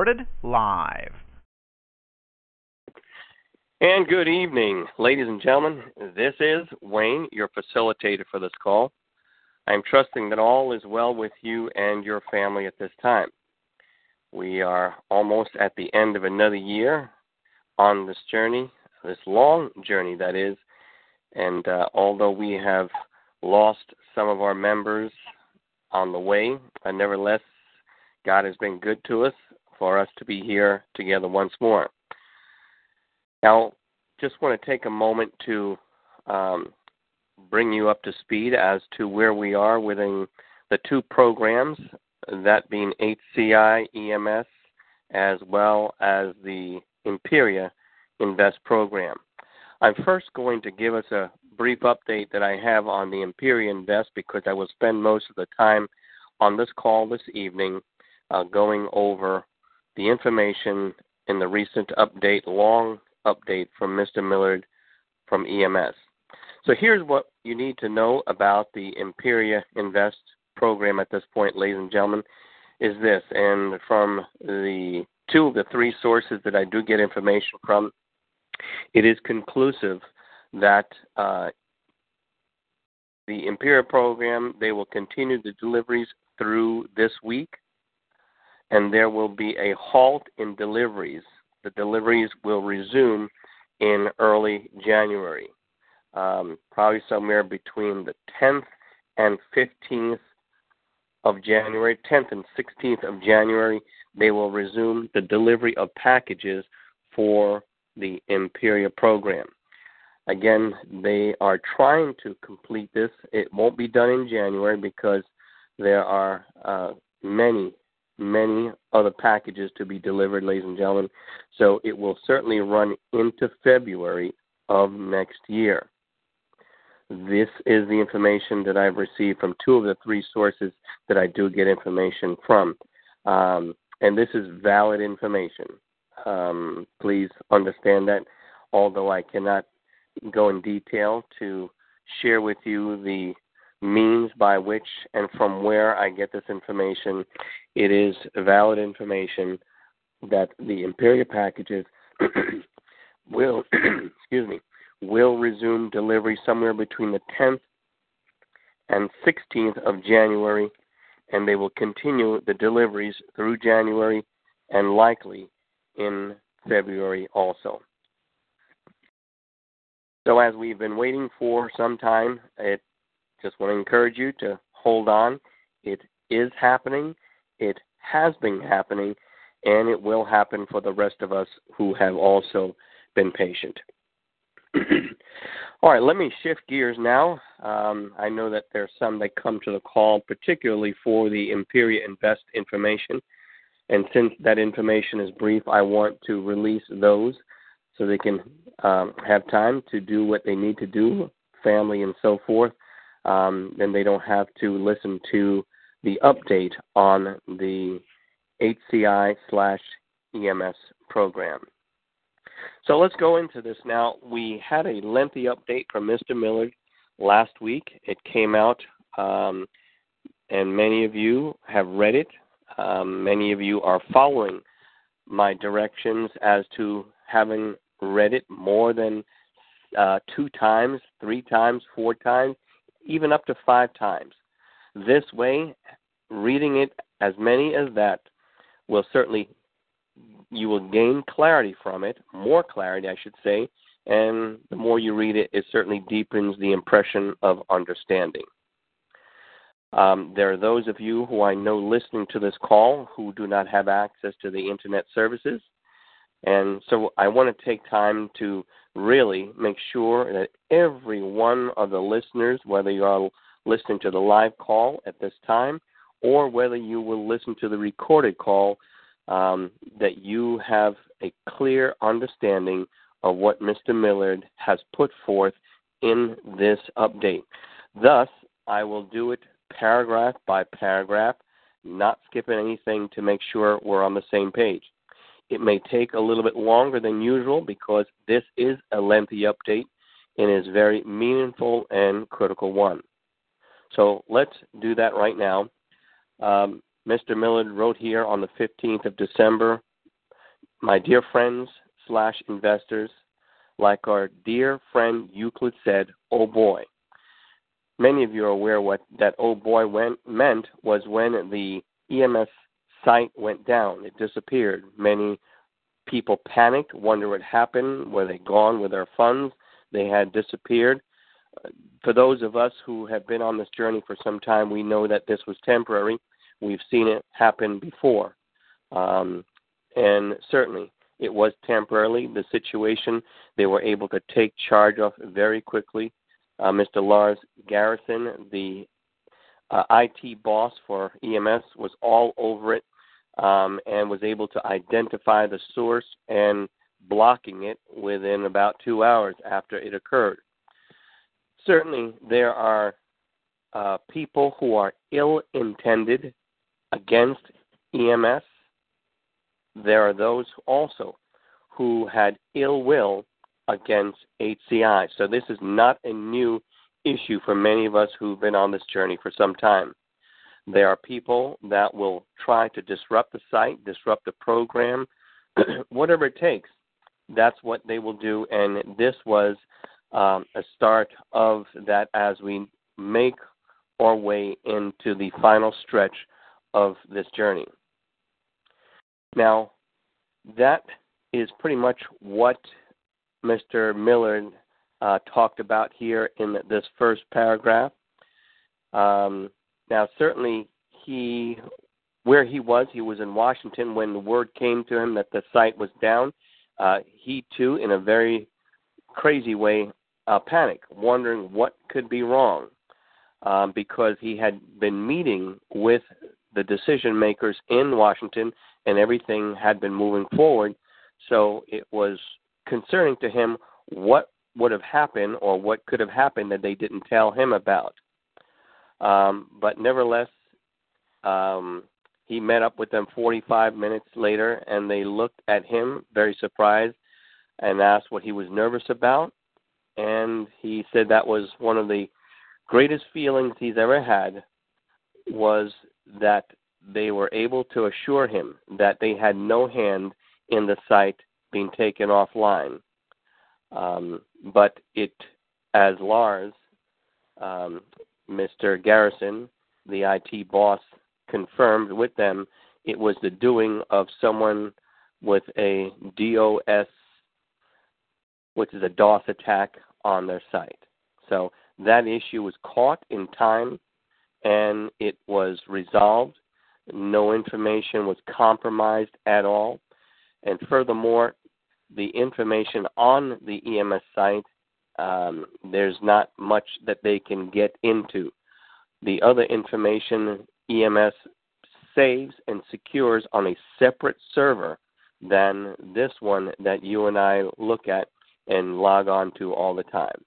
Recorded live. And good evening, ladies and gentlemen. This is Wayne, your facilitator for this call. I'm trusting that all is well with you and your family at this time. We are almost at the end of another year on this journey, this long journey, that is. And uh, although we have lost some of our members on the way, uh, nevertheless, God has been good to us for us to be here together once more. Now, just want to take a moment to um, bring you up to speed as to where we are within the two programs, that being HCI EMS as well as the Imperia Invest program. I'm first going to give us a brief update that I have on the Imperia Invest because I will spend most of the time on this call this evening uh, going over the information in the recent update, long update from Mr. Millard from EMS. So here's what you need to know about the Imperia Invest program at this point, ladies and gentlemen, is this. And from the two of the three sources that I do get information from, it is conclusive that uh, the Imperia program, they will continue the deliveries through this week, and there will be a halt in deliveries the deliveries will resume in early January, um, probably somewhere between the 10th and 15th of January, 10th and 16th of January, they will resume the delivery of packages for the Imperia program. Again, they are trying to complete this. It won't be done in January because there are uh, many many other packages to be delivered, ladies and gentlemen. So it will certainly run into February of next year. This is the information that I've received from two of the three sources that I do get information from. Um, and this is valid information. Um, please understand that, although I cannot go in detail to share with you the means by which and from where I get this information. It is valid information that the Imperial packages will, excuse me, will resume delivery somewhere between the 10th and 16th of January, and they will continue the deliveries through January and likely in February also. So, as we've been waiting for some time, it just want to encourage you to hold on. It is happening. It has been happening, and it will happen for the rest of us who have also been patient. All right, let me shift gears now. Um, I know that there's some that come to the call, particularly for the Imperia Invest information. And since that information is brief, I want to release those so they can um, have time to do what they need to do, family and so forth um, then they don't have to listen to the update on the HCI slash EMS program. So let's go into this now. We had a lengthy update from Mr. Millard last week. It came out, um, and many of you have read it. Um, many of you are following my directions as to having read it more than uh, two times, three times, four times even up to five times. This way, reading it as many as that will certainly you will gain clarity from it, more clarity, I should say, and the more you read it, it certainly deepens the impression of understanding. Um, there are those of you who I know listening to this call who do not have access to the internet services. And so I want to take time to really make sure that every one of the listeners, whether you are listening to the live call at this time or whether you will listen to the recorded call, um, that you have a clear understanding of what Mr. Millard has put forth in this update. Thus, I will do it paragraph by paragraph, not skipping anything to make sure we're on the same page. It may take a little bit longer than usual because this is a lengthy update and is very meaningful and critical one. So let's do that right now. Um, Mr. Millard wrote here on the 15th of December, my dear friends slash investors, like our dear friend Euclid said, oh boy. Many of you are aware what that oh boy went, meant was when the EMS site went down. It disappeared. Many people panicked, wonder what happened, were they gone with their funds? They had disappeared. For those of us who have been on this journey for some time, we know that this was temporary. We've seen it happen before. Um, and certainly, it was temporarily the situation. They were able to take charge of very quickly. Uh, Mr. Lars Garrison, the uh, IT boss for EMS, was all over it um, and was able to identify the source and blocking it within about two hours after it occurred. Certainly, there are uh, people who are ill intended against EMS. There are those also who had ill will against HCI. So this is not a new issue for many of us who've been on this journey for some time. There are people that will try to disrupt the site, disrupt the program, whatever it takes. That's what they will do, and this was um, a start of that as we make our way into the final stretch of this journey. Now, that is pretty much what Mr. Millard uh, talked about here in this first paragraph. Um, now, certainly, he where he was, he was in Washington when the word came to him that the site was down. Uh, he too, in a very crazy way, uh, panicked, wondering what could be wrong, um, because he had been meeting with the decision makers in Washington, and everything had been moving forward. So it was concerning to him what would have happened or what could have happened that they didn't tell him about. Um, but nevertheless, um, he met up with them 45 minutes later, and they looked at him very surprised and asked what he was nervous about. And he said that was one of the greatest feelings he's ever had was that they were able to assure him that they had no hand in the site being taken offline. Um, but it, as Lars, um, Mr. Garrison, the IT boss, confirmed with them, it was the doing of someone with a DOS, which is a DOS attack on their site. So that issue was caught in time and it was resolved. No information was compromised at all. And furthermore, the information on the EMS site, um, there's not much that they can get into. The other information EMS saves and secures on a separate server than this one that you and I look at and log on to all the time.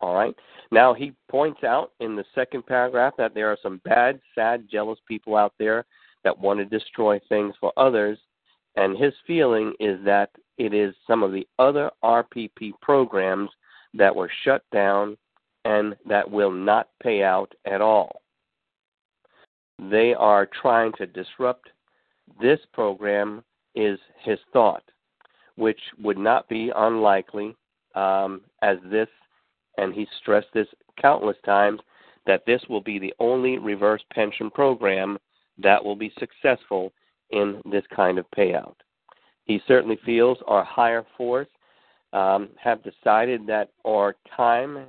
All right. Now, he points out in the second paragraph that there are some bad, sad, jealous people out there that want to destroy things for others. And his feeling is that it is some of the other RPP programs that were shut down and that will not pay out at all. They are trying to disrupt this program, is his thought, which would not be unlikely um, as this and he stressed this countless times that this will be the only reverse pension program that will be successful in this kind of payout. He certainly feels our higher force um, have decided that our time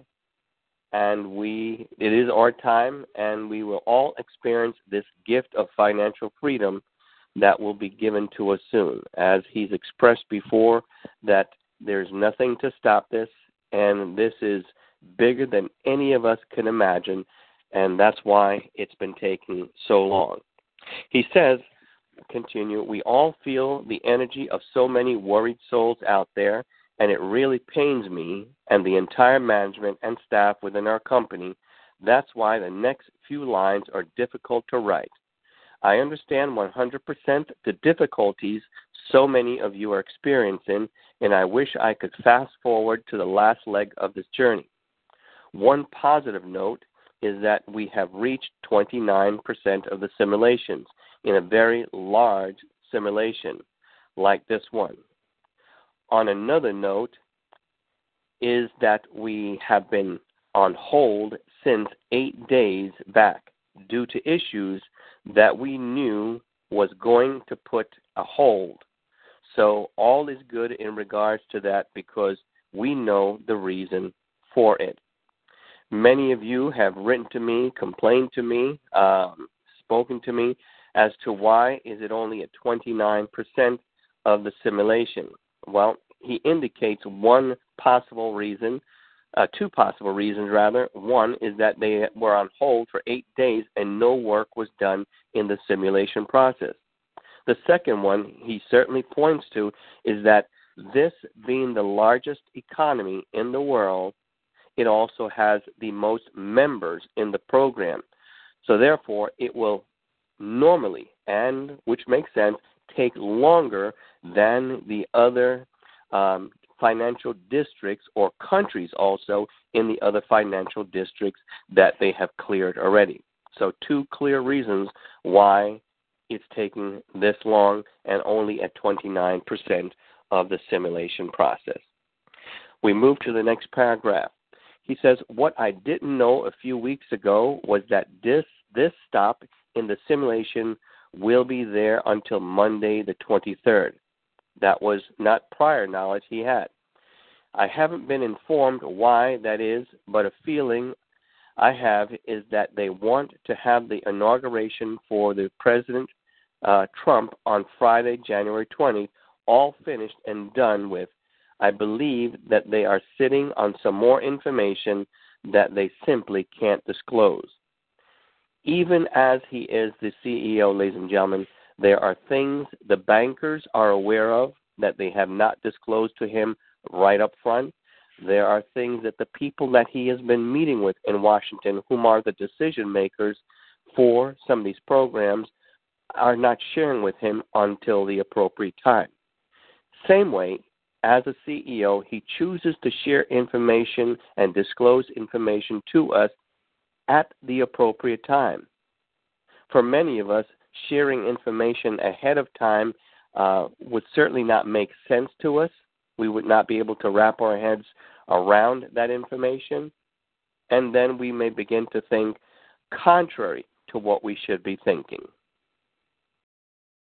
and we it is our time and we will all experience this gift of financial freedom that will be given to us soon as he's expressed before that there's nothing to stop this and this is bigger than any of us can imagine, and that's why it's been taking so long. He says, continue, we all feel the energy of so many worried souls out there, and it really pains me and the entire management and staff within our company. That's why the next few lines are difficult to write. I understand 100% the difficulties so many of you are experiencing, and I wish I could fast forward to the last leg of this journey. One positive note is that we have reached 29% of the simulations in a very large simulation like this one. On another note, is that we have been on hold since eight days back due to issues that we knew was going to put a hold. So all is good in regards to that because we know the reason for it. Many of you have written to me, complained to me, um, spoken to me as to why is it only at 29% of the simulation. Well, he indicates one possible reason, uh, two possible reasons rather. One is that they were on hold for eight days and no work was done in the simulation process. The second one he certainly points to is that this being the largest economy in the world, it also has the most members in the program. So therefore, it will normally, and which makes sense, take longer than the other um, financial districts or countries also in the other financial districts that they have cleared already. So, two clear reasons why it's taking this long and only at 29% of the simulation process. We move to the next paragraph. He says, What I didn't know a few weeks ago was that this, this stop in the simulation will be there until Monday, the 23rd. That was not prior knowledge he had. I haven't been informed why that is, but a feeling I have is that they want to have the inauguration for the President uh, Trump on Friday, January 20th, all finished and done with I believe that they are sitting on some more information that they simply can't disclose. Even as he is the CEO, ladies and gentlemen, there are things the bankers are aware of that they have not disclosed to him right up front. There are things that the people that he has been meeting with in Washington, whom are the decision makers for some of these programs, are not sharing with him until the appropriate time. Same way, as a CEO, he chooses to share information and disclose information to us at the appropriate time. For many of us, sharing information ahead of time uh, would certainly not make sense to us. We would not be able to wrap our heads around that information. And then we may begin to think contrary to what we should be thinking.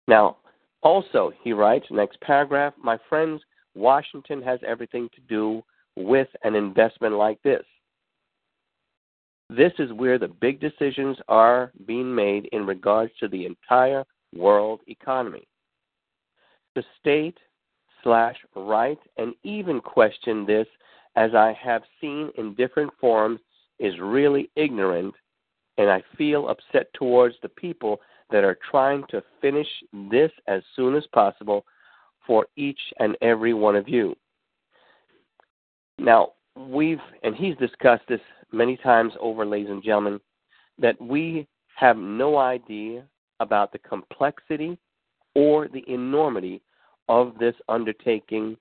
Now, also, he writes, next paragraph, my friends, Washington has everything to do with an investment like this. This is where the big decisions are being made in regards to the entire world economy. The state slash right and even question this, as I have seen in different forms, is really ignorant, and I feel upset towards the people that are trying to finish this as soon as possible for each and every one of you. Now, we've, and he's discussed this many times over, ladies and gentlemen, that we have no idea about the complexity or the enormity of this undertaking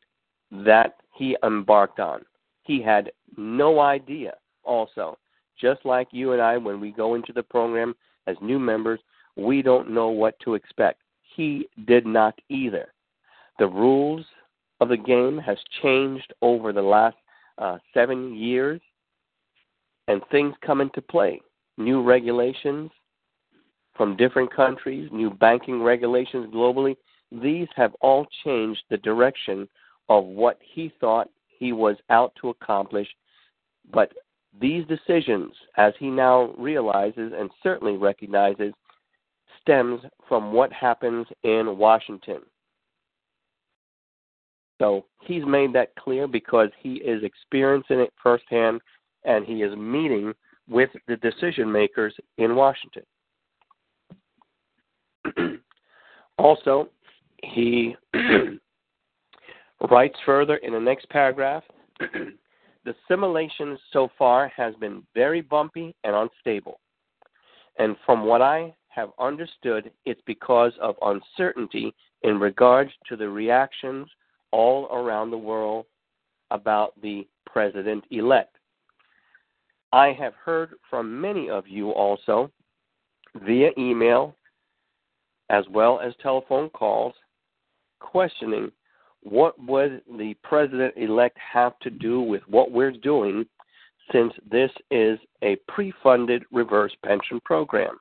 that he embarked on. He had no idea, also, just like you and I, when we go into the program as new members, we don't know what to expect. He did not either. The rules of the game has changed over the last uh, seven years, and things come into play. New regulations from different countries, new banking regulations globally. These have all changed the direction of what he thought he was out to accomplish. But these decisions, as he now realizes and certainly recognizes, stems from what happens in Washington. So he's made that clear because he is experiencing it firsthand and he is meeting with the decision makers in Washington. also, he writes further in the next paragraph the simulation so far has been very bumpy and unstable. And from what I have understood, it's because of uncertainty in regards to the reactions all around the world about the president elect. I have heard from many of you also via email as well as telephone calls questioning what would the president elect have to do with what we're doing since this is a pre funded reverse pension program?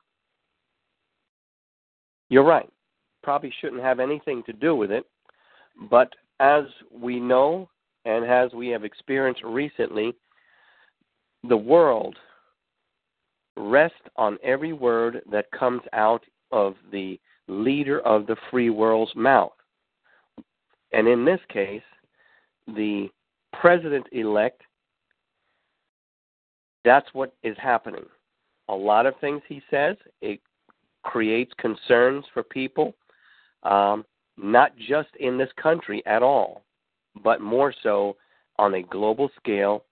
You're right. Probably shouldn't have anything to do with it. But as we know and as we have experienced recently, the world rests on every word that comes out of the leader of the free world's mouth. And in this case, the president elect, that's what is happening. A lot of things he says, it creates concerns for people, um, not just in this country at all, but more so on a global scale.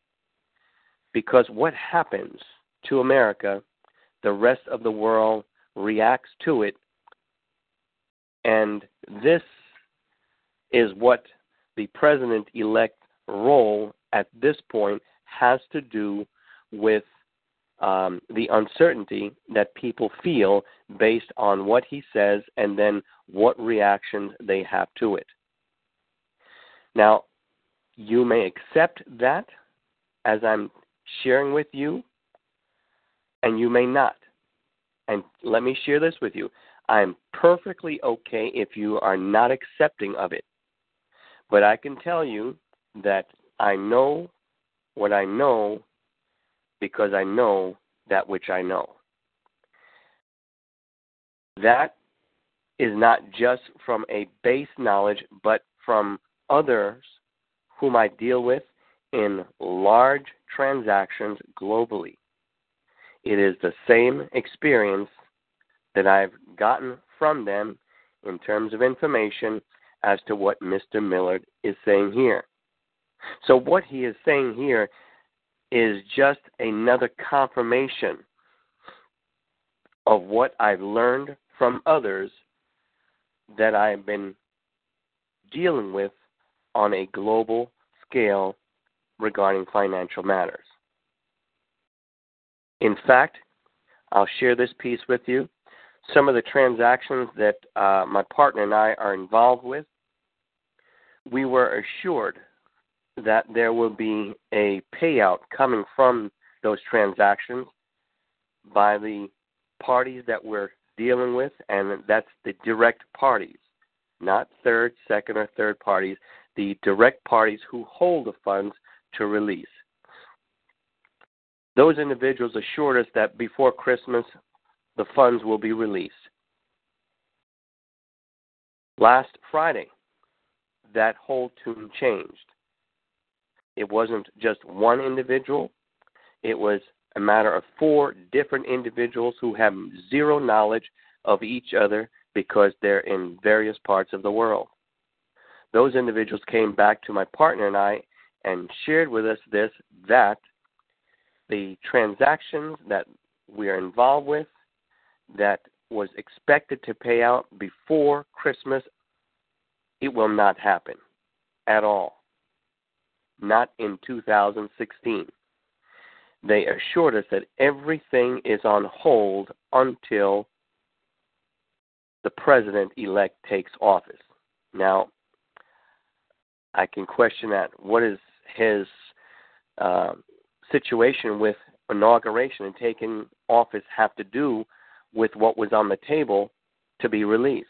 Because what happens to America, the rest of the world reacts to it. And this is what the president elect role at this point has to do with um, the uncertainty that people feel based on what he says and then what reactions they have to it. Now, you may accept that as I'm sharing with you, and you may not. And let me share this with you. I'm perfectly okay if you are not accepting of it. But I can tell you that I know what I know because I know that which I know. That is not just from a base knowledge, but from others whom I deal with in large transactions globally. It is the same experience that I've gotten from them in terms of information as to what Mr. Millard is saying here. So, what he is saying here is just another confirmation of what I've learned from others that I've been dealing with on a global scale regarding financial matters. In fact, I'll share this piece with you. Some of the transactions that uh, my partner and I are involved with we were assured that there will be a payout coming from those transactions by the parties that we're dealing with, and that's the direct parties, not third, second, or third parties, the direct parties who hold the funds to release. Those individuals assured us that before Christmas, the funds will be released. Last Friday, that whole tune changed. It wasn't just one individual, it was a matter of four different individuals who have zero knowledge of each other because they're in various parts of the world. Those individuals came back to my partner and I and shared with us this that the transactions that we are involved with that was expected to pay out before Christmas it will not happen at all. Not in 2016. They assured us that everything is on hold until the president elect takes office. Now, I can question that. What is his uh, situation with inauguration and taking office have to do with what was on the table to be released?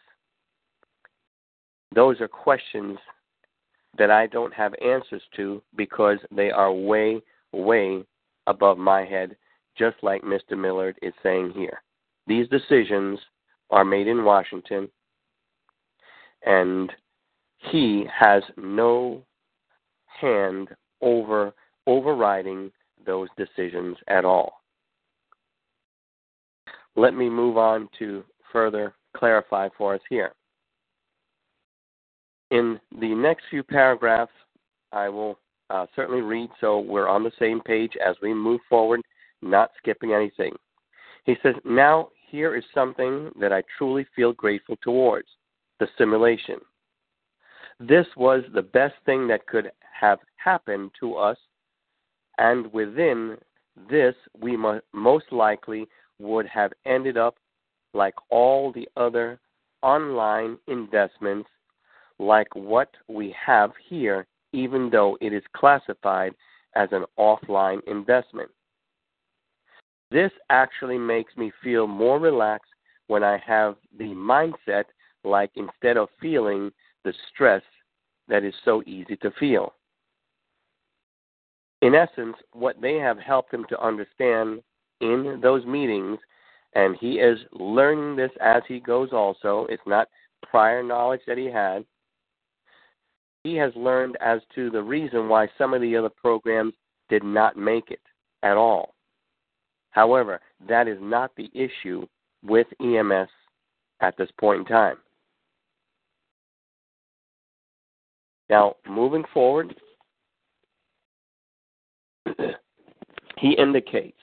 Those are questions that I don't have answers to because they are way, way above my head, just like Mr. Millard is saying here. These decisions are made in Washington, and he has no hand over overriding those decisions at all. Let me move on to further clarify for us here. In the next few paragraphs, I will uh, certainly read so we're on the same page as we move forward, not skipping anything. He says, Now here is something that I truly feel grateful towards the simulation. This was the best thing that could have happened to us, and within this, we most likely would have ended up like all the other online investments, like what we have here, even though it is classified as an offline investment. This actually makes me feel more relaxed when I have the mindset like instead of feeling the stress that is so easy to feel. In essence, what they have helped him to understand in those meetings, and he is learning this as he goes also, it's not prior knowledge that he had. He has learned as to the reason why some of the other programs did not make it at all. However, that is not the issue with EMS at this point in time. Now, moving forward, he indicates.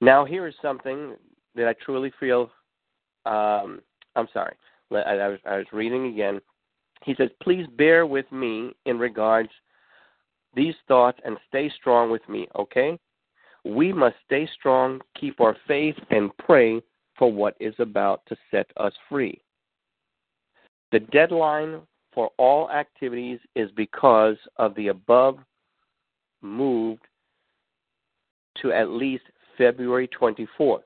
Now, here is something that I truly feel. Um, I'm sorry. I, I, was, I was reading again. He says, "Please bear with me in regards these thoughts and stay strong with me. Okay, we must stay strong, keep our faith, and pray for what is about to set us free. The deadline for all activities is because of the above moved to at least February 24th,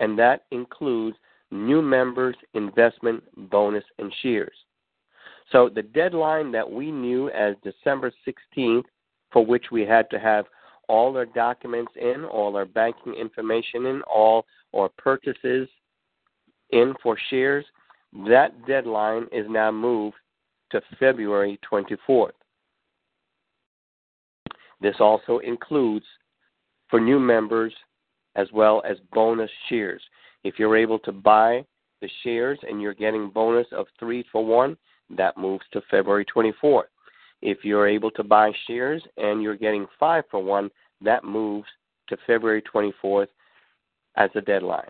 and that includes new members, investment, bonus, and shares. So the deadline that we knew as December 16th, for which we had to have all our documents in, all our banking information in, all our purchases in for shares, that deadline is now moved to February 24th. This also includes for new members as well as bonus shares. If you're able to buy the shares and you're getting bonus of 3 for 1, that moves to February 24th. If you're able to buy shares and you're getting 5 for 1, that moves to February 24th as a deadline.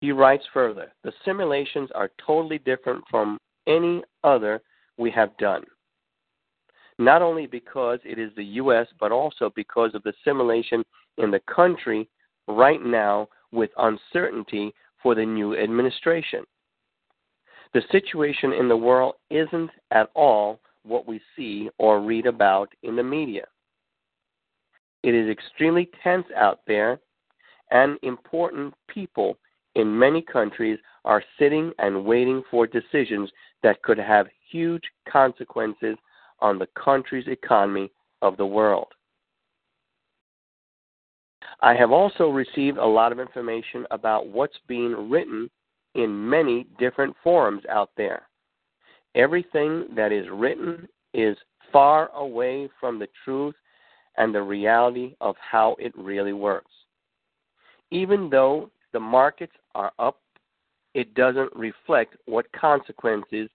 He writes further The simulations are totally different from any other we have done. Not only because it is the U.S., but also because of the simulation in the country right now with uncertainty for the new administration. The situation in the world isn't at all what we see or read about in the media. It is extremely tense out there, and important people in many countries are sitting and waiting for decisions that could have huge consequences on the country's economy of the world. I have also received a lot of information about what's being written in many different forums out there. Everything that is written is far away from the truth and the reality of how it really works. Even though the markets are up, it doesn't reflect what consequences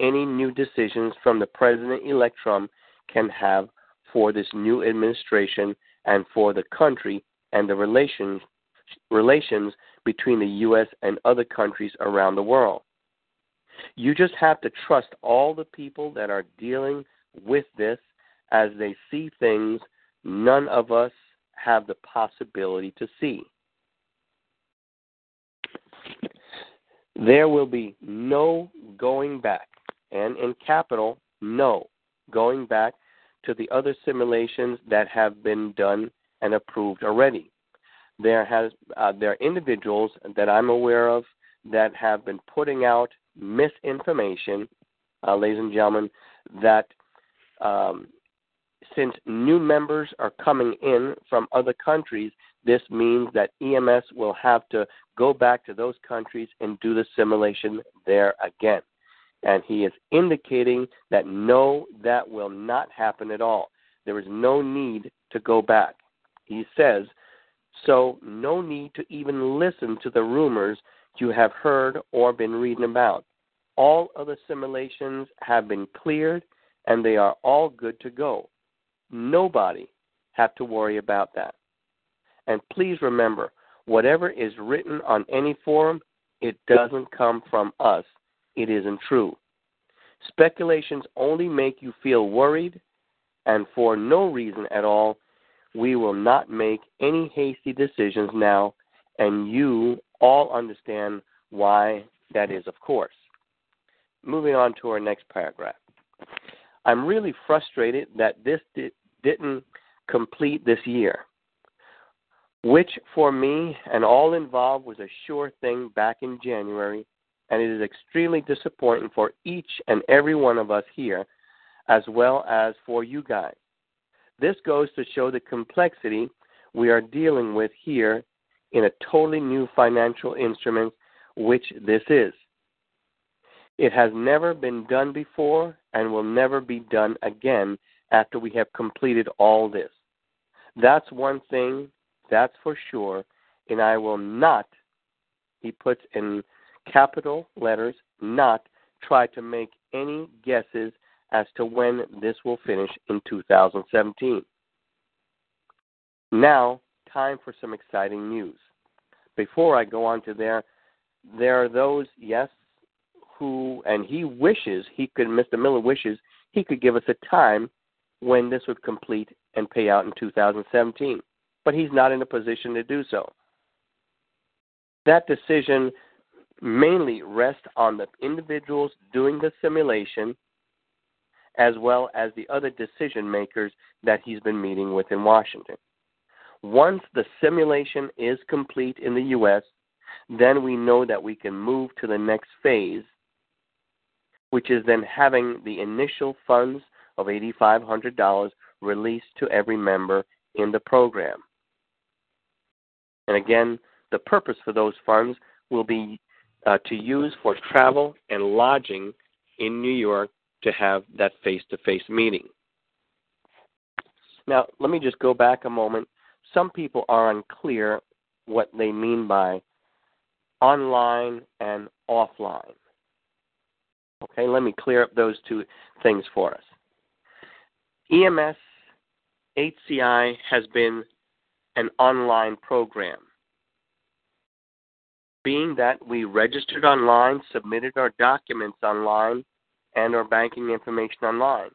any new decisions from the President elect Trump can have for this new administration and for the country and the relations relations between the US and other countries around the world. You just have to trust all the people that are dealing with this as they see things none of us have the possibility to see. There will be no going back, and in capital, no going back to the other simulations that have been done and approved already. There has uh, there are individuals that I'm aware of that have been putting out misinformation, uh, ladies and gentlemen, that um, since new members are coming in from other countries, this means that EMS will have to go back to those countries and do the simulation there again. And he is indicating that no, that will not happen at all. there is no need to go back. He says, so no need to even listen to the rumors you have heard or been reading about. All of the simulations have been cleared and they are all good to go. Nobody have to worry about that. And please remember, whatever is written on any forum, it doesn't come from us. It isn't true. Speculations only make you feel worried, and for no reason at all, we will not make any hasty decisions now, and you all understand why that is, of course. Moving on to our next paragraph. I'm really frustrated that this di- didn't complete this year, which for me and all involved was a sure thing back in January, and it is extremely disappointing for each and every one of us here, as well as for you guys. This goes to show the complexity we are dealing with here in a totally new financial instrument, which this is. It has never been done before and will never be done again after we have completed all this. That's one thing, that's for sure, and I will not, he puts in capital letters, not try to make any guesses as to when this will finish in 2017. Now, time for some exciting news. Before I go on to there, there are those, yes, who, and he wishes he could, Mr. Millard wishes he could give us a time when this would complete and pay out in 2017. But he's not in a position to do so. That decision mainly rests on the individuals doing the simulation as well as the other decision makers that he's been meeting with in Washington. Once the simulation is complete in the U.S., then we know that we can move to the next phase, which is then having the initial funds of $8,500 released to every member in the program. And again, the purpose for those funds will be uh, to use for travel and lodging in New York to have that face to face meeting. Now, let me just go back a moment. Some people are unclear what they mean by online and offline. Okay, let me clear up those two things for us. EMS HCI has been an online program. Being that we registered online, submitted our documents online, and our banking information online.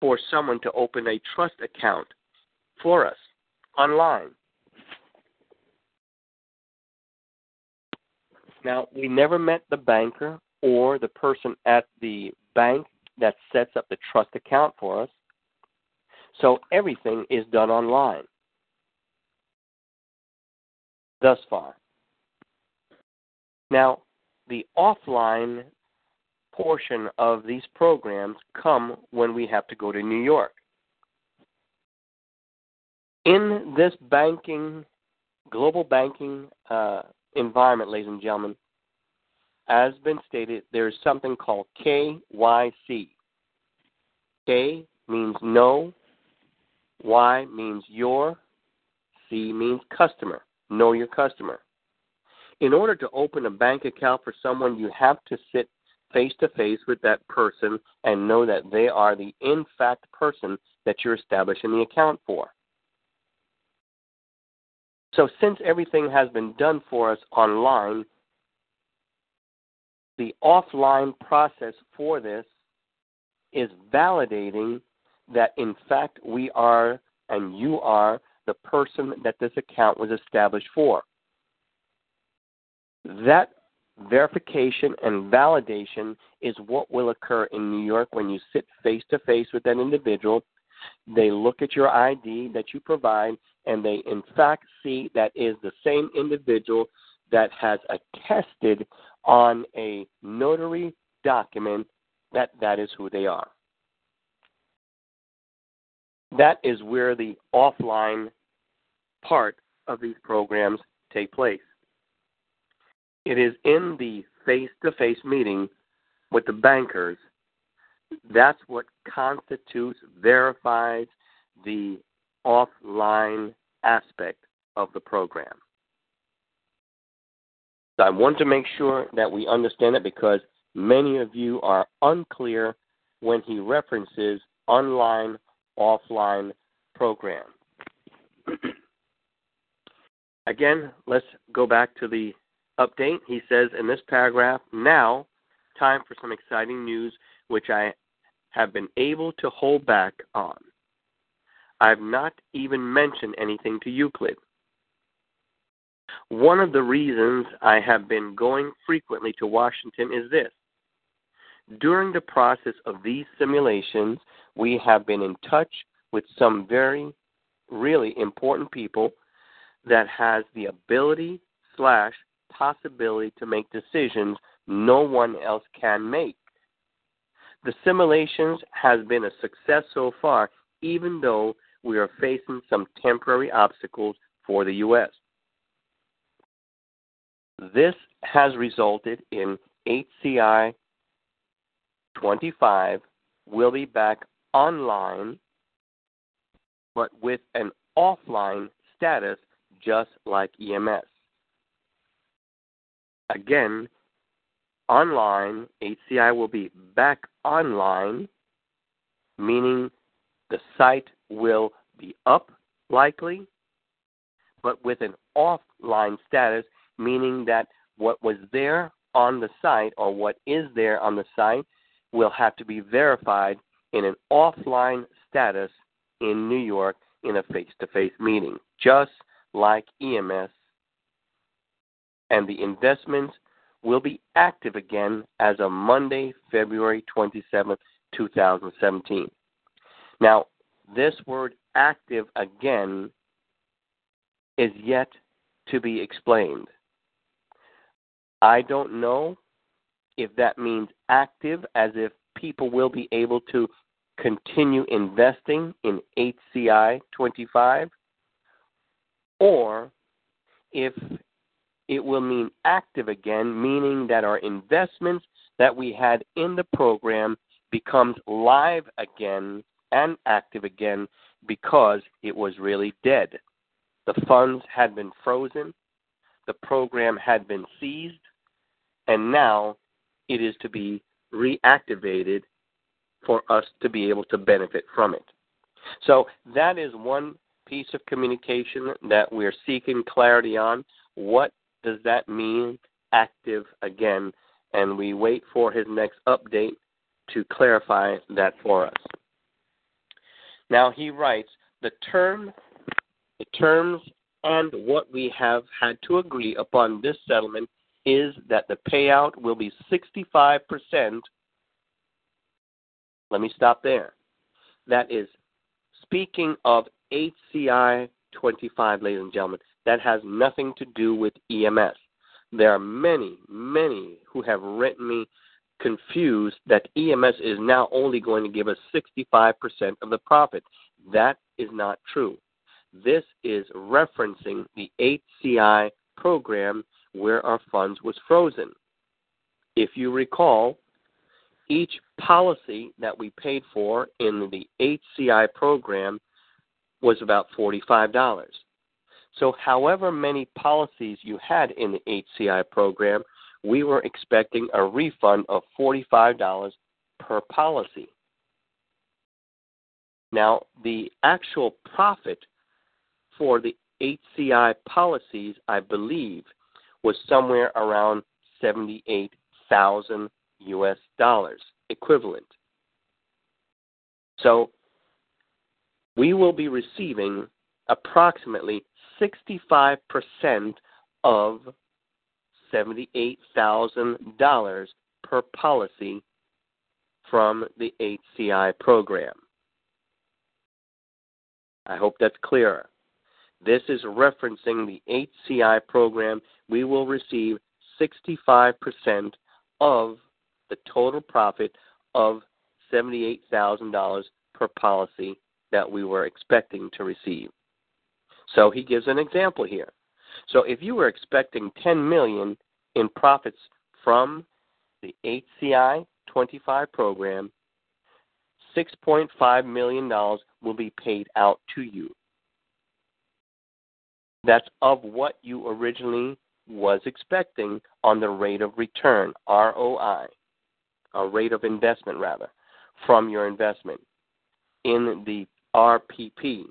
For someone to open a trust account for us online. Now, we never met the banker or the person at the bank that sets up the trust account for us. So everything is done online thus far. Now, the offline portion of these programs come when we have to go to New York. In this banking, global banking uh, environment, ladies and gentlemen, as been stated, there is something called KYC. K means know, Y means your, C means customer. Know your customer. In order to open a bank account for someone, you have to sit face to face with that person and know that they are the in fact person that you're establishing the account for. So, since everything has been done for us online, the offline process for this is validating that in fact we are and you are the person that this account was established for. That verification and validation is what will occur in New York when you sit face to face with that individual. They look at your ID that you provide and they in fact see that is the same individual that has attested on a notary document that that is who they are. That is where the offline part of these programs take place. It is in the face to face meeting with the bankers that's what constitutes verifies the offline aspect of the program. So I want to make sure that we understand it because many of you are unclear when he references online, offline program. Again, let's go back to the update. He says in this paragraph, now, time for some exciting news which I have been able to hold back on. I've not even mentioned anything to Euclid. One of the reasons I have been going frequently to Washington is this. During the process of these simulations, we have been in touch with some very, really important people that has the ability slash possibility to make decisions no one else can make. The simulations has been a success so far, even though we are facing some temporary obstacles for the U.S. This has resulted in HCI 25 will be back online, but with an offline status just like EMS. Again, online, HCI will be back online, meaning the site will be up likely, but with an offline status, meaning that what was there on the site or what is there on the site will have to be verified in an offline status in New York in a face to face meeting, just like EMS. And the investments will be active again as of Monday, February 27, 2017. Now, this word active again is yet to be explained. I don't know if that means active, as if people will be able to continue investing in HCI 25, or if it will mean active again, meaning that our investments that we had in the program becomes live again and active again because it was really dead. The funds had been frozen, the program had been seized, and now it is to be reactivated for us to be able to benefit from it. So that is one piece of communication that we're seeking clarity on. What does that mean, active again? And we wait for his next update to clarify that for us. Now he writes the term, the terms, and what we have had to agree upon this settlement is that the payout will be 65%. Let me stop there. That is speaking of HCI 25, ladies and gentlemen. That has nothing to do with EMS. There are many, many who have written me confused that EMS is now only going to give us 65% of the profit. That is not true. This is referencing the HCI program where our funds was frozen. If you recall, each policy that we paid for in the HCI program was about $45. So, however many policies you had in the HCI program, we were expecting a refund of $45 per policy. Now, the actual profit for the HCI policies, I believe, was somewhere around 78,000 US dollars equivalent. So we will be receiving approximately 65% of $78,000 per policy from the HCI program. I hope that's clearer. This is referencing the HCI program. We will receive 65% of the total profit of $78,000 per policy that we were expecting to receive. So he gives an example here. So if you were expecting 10 million in profits from the HCI 25 program, $6.5 million will be paid out to you. That's of what you originally was expecting on the rate of return, ROI, a rate of investment rather, from your investment in the RPP.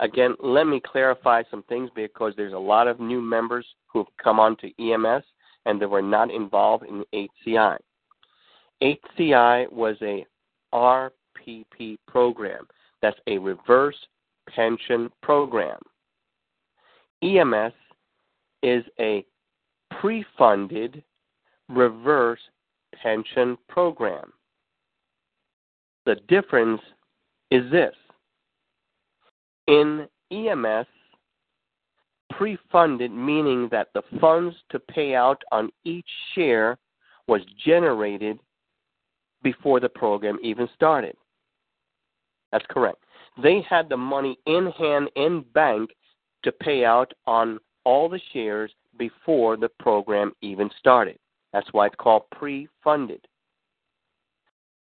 Again, let me clarify some things because there's a lot of new members who have come onto EMS and that were not involved in HCI. HCI was a RPP program. That's a reverse pension program. EMS is a pre funded reverse pension program. The difference is this in EMS, pre funded meaning that the funds to pay out on each share was generated before the program even started. That's correct. They had the money in hand in bank to pay out on all the shares before the program even started. That's why it's called pre funded.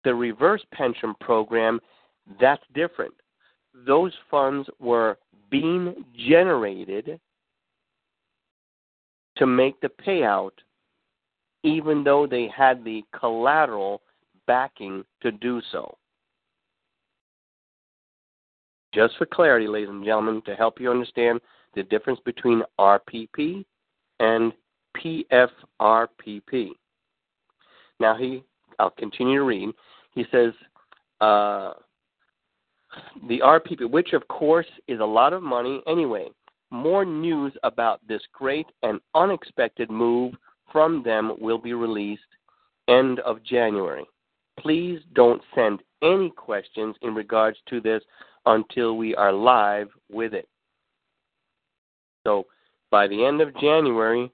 The reverse pension program, that's different. Those funds were being generated to make the payout, even though they had the collateral backing to do so. Just for clarity, ladies and gentlemen, to help you understand the difference between RPP and PFRPP. Now he, I'll continue to read. He says, uh, the RPP, which of course is a lot of money anyway. More news about this great and unexpected move from them will be released end of January. Please don't send any questions in regards to this until we are live with it. So by the end of January,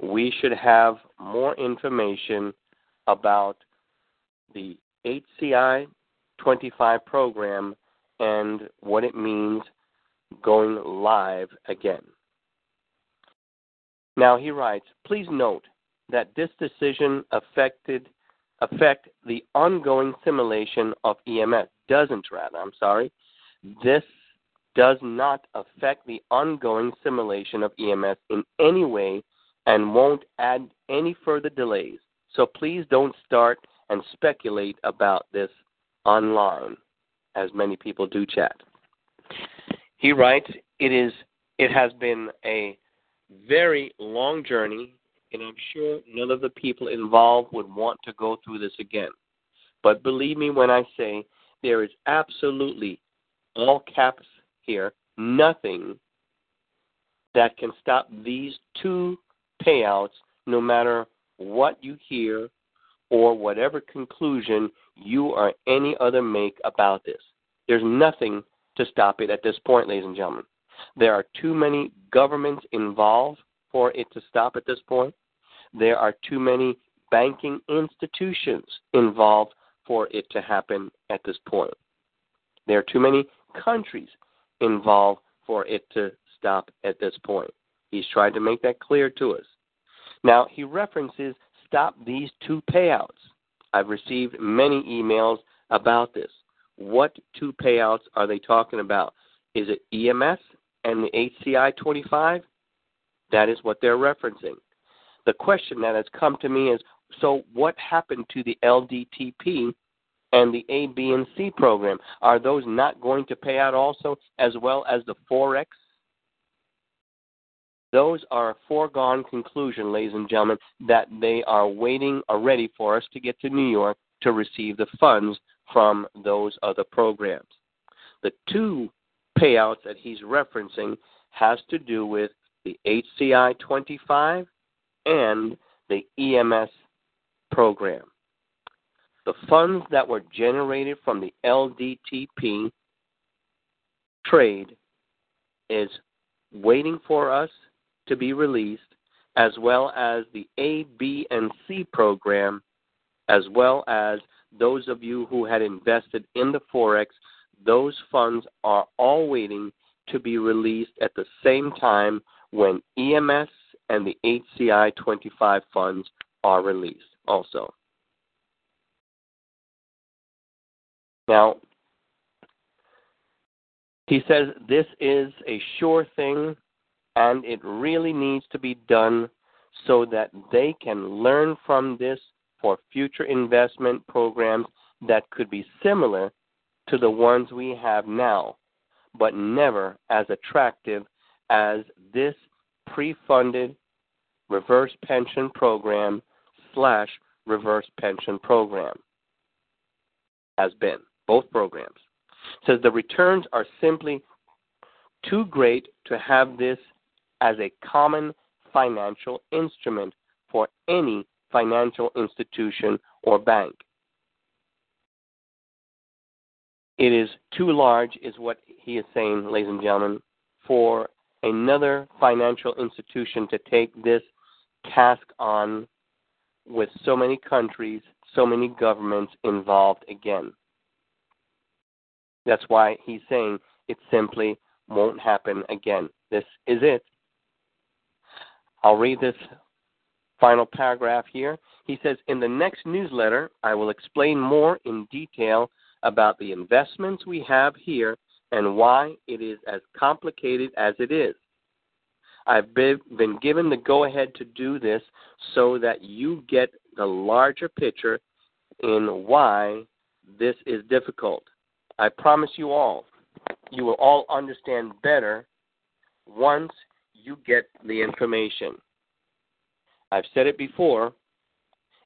we should have more information about the HCI 25 program and what it means going live again. Now he writes, please note that this decision affected affect the ongoing simulation of EMS. Doesn't rather, I'm sorry. This does not affect the ongoing simulation of EMS in any way and won't add any further delays. So please don't start and speculate about this online as many people do chat. He writes, "It is it has been a very long journey, and I'm sure none of the people involved would want to go through this again. But believe me when I say there is absolutely all caps here, nothing that can stop these two payouts no matter what you hear or whatever conclusion you or any other make about this. There's nothing to stop it at this point, ladies and gentlemen. There are too many governments involved for it to stop at this point. There are too many banking institutions involved for it to happen at this point. There are too many countries involved for it to stop at this point. He's tried to make that clear to us. Now, he references stop these two payouts. I've received many emails about this. What two payouts are they talking about? Is it EMS and the HCI 25? That is what they're referencing. The question that has come to me is so what happened to the LDTP and the A, B, and C program? Are those not going to pay out also, as well as the Forex? Those are a foregone conclusion, ladies and gentlemen, that they are waiting already for us to get to New York to receive the funds from those other programs. The two payouts that he's referencing has to do with the HCI 25 and the EMS program. The funds that were generated from the LDTP trade is waiting for us to be released, as well as the A, B, and C program, as well as those of you who had invested in the Forex, those funds are all waiting to be released at the same time when EMS and the HCI 25 funds are released also. Now, he says this is a sure thing and it really needs to be done so that they can learn from this for future investment programs that could be similar to the ones we have now, but never as attractive as this pre funded reverse pension program slash reverse pension program has been, both programs. says the returns are simply too great to have this as a common financial instrument for any financial institution or bank. It is too large, is what he is saying, ladies and gentlemen, for another financial institution to take this task on with so many countries, so many governments involved again. That's why he's saying it simply won't happen again. This is it. I'll read this final paragraph here. He says In the next newsletter, I will explain more in detail about the investments we have here and why it is as complicated as it is. I've been, given the go ahead to do this so that you get the larger picture in why this is difficult. I promise you all, you will all understand better once you get the information. I've said it before.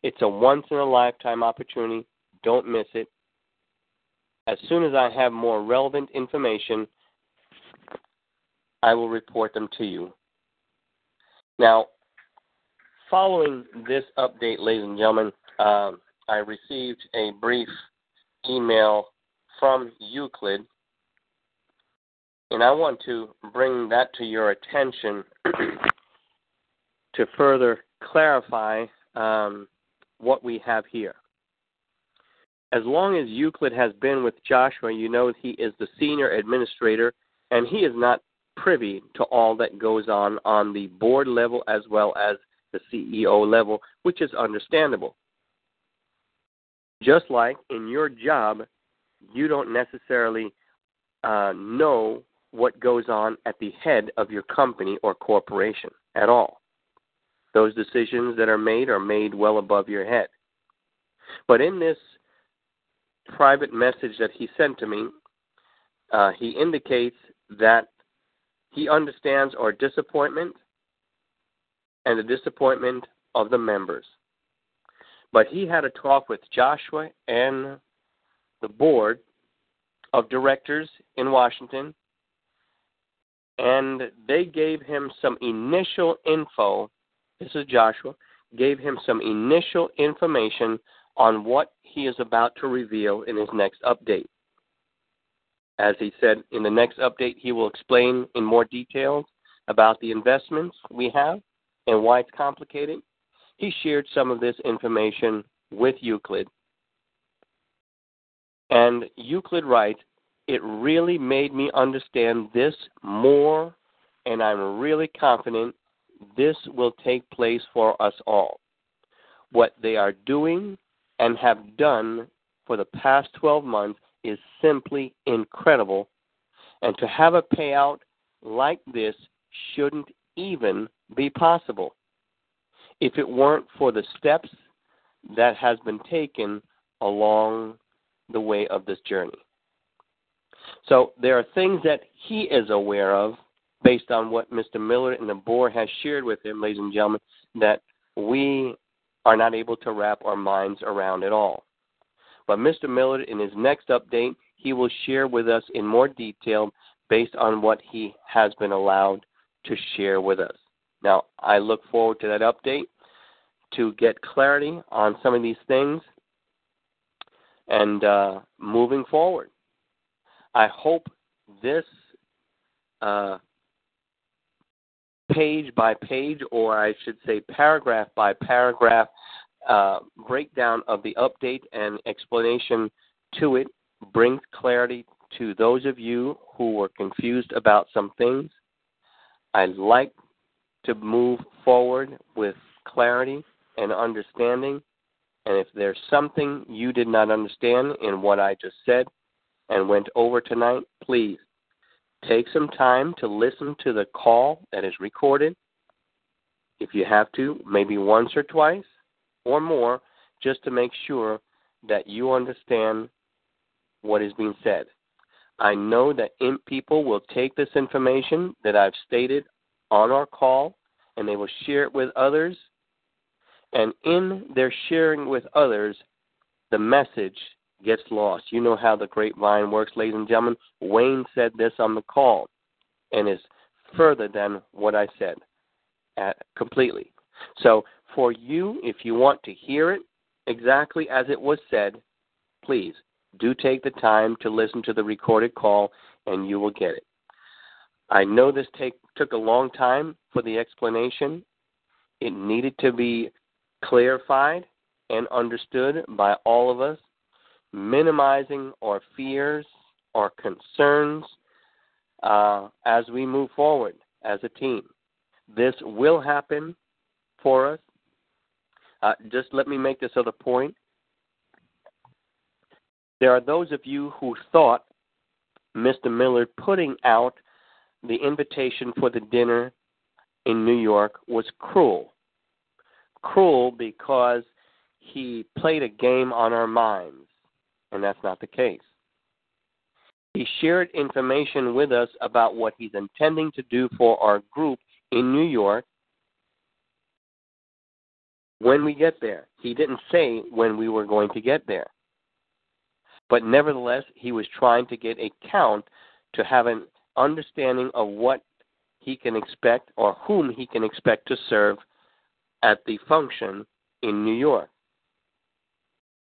It's a once in a lifetime opportunity. Don't miss it. As soon as I have more relevant information, I will report them to you. Now, following this update, ladies and gentlemen, uh, I received a brief email from Euclid, and I want to bring that to your attention to further clarify um, what we have here. As long as Euclid has been with Joshua, you know he is the senior administrator, and he is not privy to all that goes on on the board level as well as the CEO level, which is understandable. Just like in your job, you don't necessarily uh, know what goes on at the head of your company or corporation at all. Those decisions that are made are made well above your head. But in this private message that he sent to me, uh, he indicates that he understands our disappointment and the disappointment of the members. But he had a talk with Joshua and the board of directors in Washington, and they gave him some initial info. This is Joshua, gave him some initial information on what he is about to reveal in his next update. As he said, in the next update, he will explain in more details about the investments we have and why it's complicated. He shared some of this information with Euclid. And Euclid writes, it really made me understand this more, and I'm really confident this will take place for us all. What they are doing and have done for the past 12 months is simply incredible. And to have a payout like this shouldn't even be possible if it weren't for the steps that has been taken along the way of this journey. So there are things that he is aware of based on what Mr. Millard and the board has shared with him, ladies and gentlemen, that we are not able to wrap our minds around at all. But Mr. Millard, in his next update, he will share with us in more detail based on what he has been allowed to share with us. Now, I look forward to that update to get clarity on some of these things and uh, moving forward. I hope this uh, page by page, or I should say paragraph by paragraph, uh, breakdown of the update and explanation to it brings clarity to those of you who were confused about some things. I'd like to move forward with clarity and understanding And if there's something you did not understand in what I just said and went over tonight, please take some time to listen to the call that is recorded. If you have to, maybe once or twice or more, just to make sure that you understand what is being said. I know that imp people will take this information that I've stated on our call and they will share it with others. And in their sharing with others, the message gets lost. You know how the grapevine works, ladies and gentlemen. Wayne said this on the call and is further than what I said at, completely. So, for you, if you want to hear it exactly as it was said, please do take the time to listen to the recorded call and you will get it. I know this take, took a long time for the explanation. It needed to be clarified and understood by all of us, minimizing our fears, our concerns uh, as we move forward as a team. This will happen for us. Uh, just let me make this other point. There are those of you who thought Mr. Millard putting out the invitation for the dinner in New York was cruel. Cruel because he played a game on our minds, and that's not the case. He shared information with us about what he's intending to do for our group in New York when we get there. He didn't say when we were going to get there. But nevertheless, he was trying to get a count to have an understanding of what he can expect or whom he can expect to serve at the function in New York.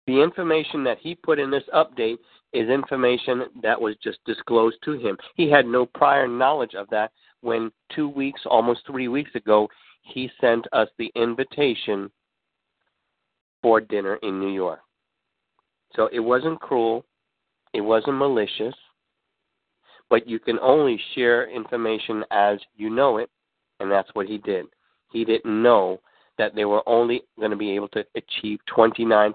The information that he put in this update is information that was just disclosed to him. He had no prior knowledge of that when two weeks, almost three weeks ago, he sent us the invitation for dinner in New York. So it wasn't cruel, it wasn't malicious, but you can only share information as you know it, and that's what he did. He didn't know that they were only going to be able to achieve 29%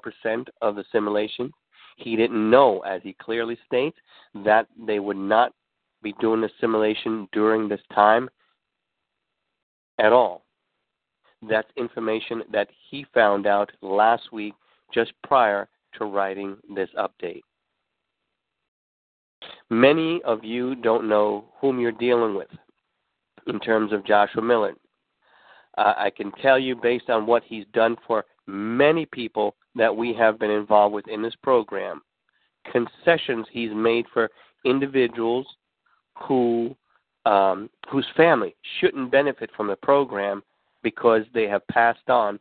of the simulation. He didn't know, as he clearly states, that they would not be doing the simulation during this time at all. That's information that he found out last week just prior to writing this update. Many of you don't know whom you're dealing with in terms of Joshua Millard. Uh, I can tell you, based on what he's done for many people that we have been involved with in this program, concessions he's made for individuals who um, whose family shouldn't benefit from the program because they have passed on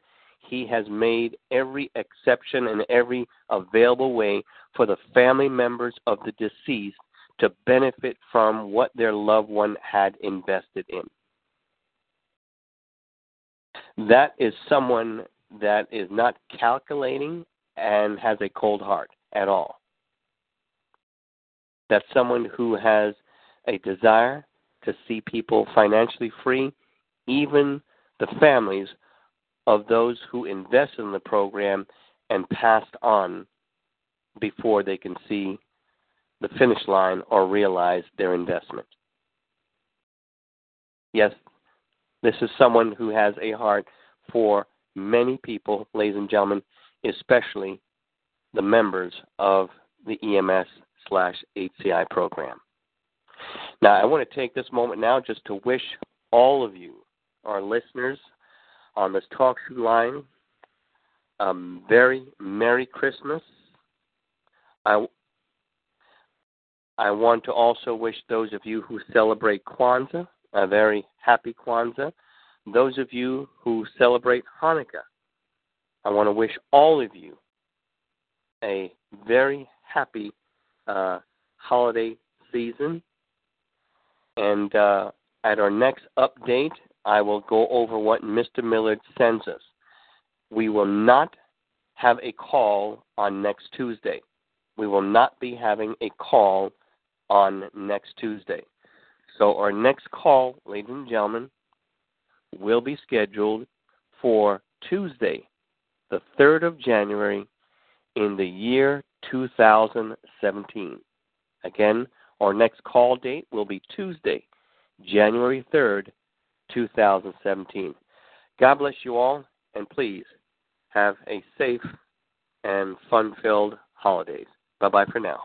he has made every exception and every available way for the family members of the deceased to benefit from what their loved one had invested in. That is someone that is not calculating and has a cold heart at all. That's someone who has a desire to see people financially free, even the families of those who invested in the program and passed on before they can see the finish line or realize their investment. Yes, this is someone who has a heart for many people, ladies and gentlemen, especially the members of the EMS slash HCI program. Now, I want to take this moment now just to wish all of you, our listeners, on this talk show line. Um, very Merry Christmas. I, I want to also wish those of you who celebrate Kwanzaa a very happy Kwanzaa. Those of you who celebrate Hanukkah, I want to wish all of you a very happy uh, holiday season. And uh, at our next update, I will go over what Mr. Millard sends us. We will not have a call on next Tuesday. We will not be having a call on next Tuesday. So, our next call, ladies and gentlemen, will be scheduled for Tuesday, the 3rd of January in the year 2017. Again, our next call date will be Tuesday, January 3rd, 2017. God bless you all, and please have a safe and fun filled holidays. Bye bye for now.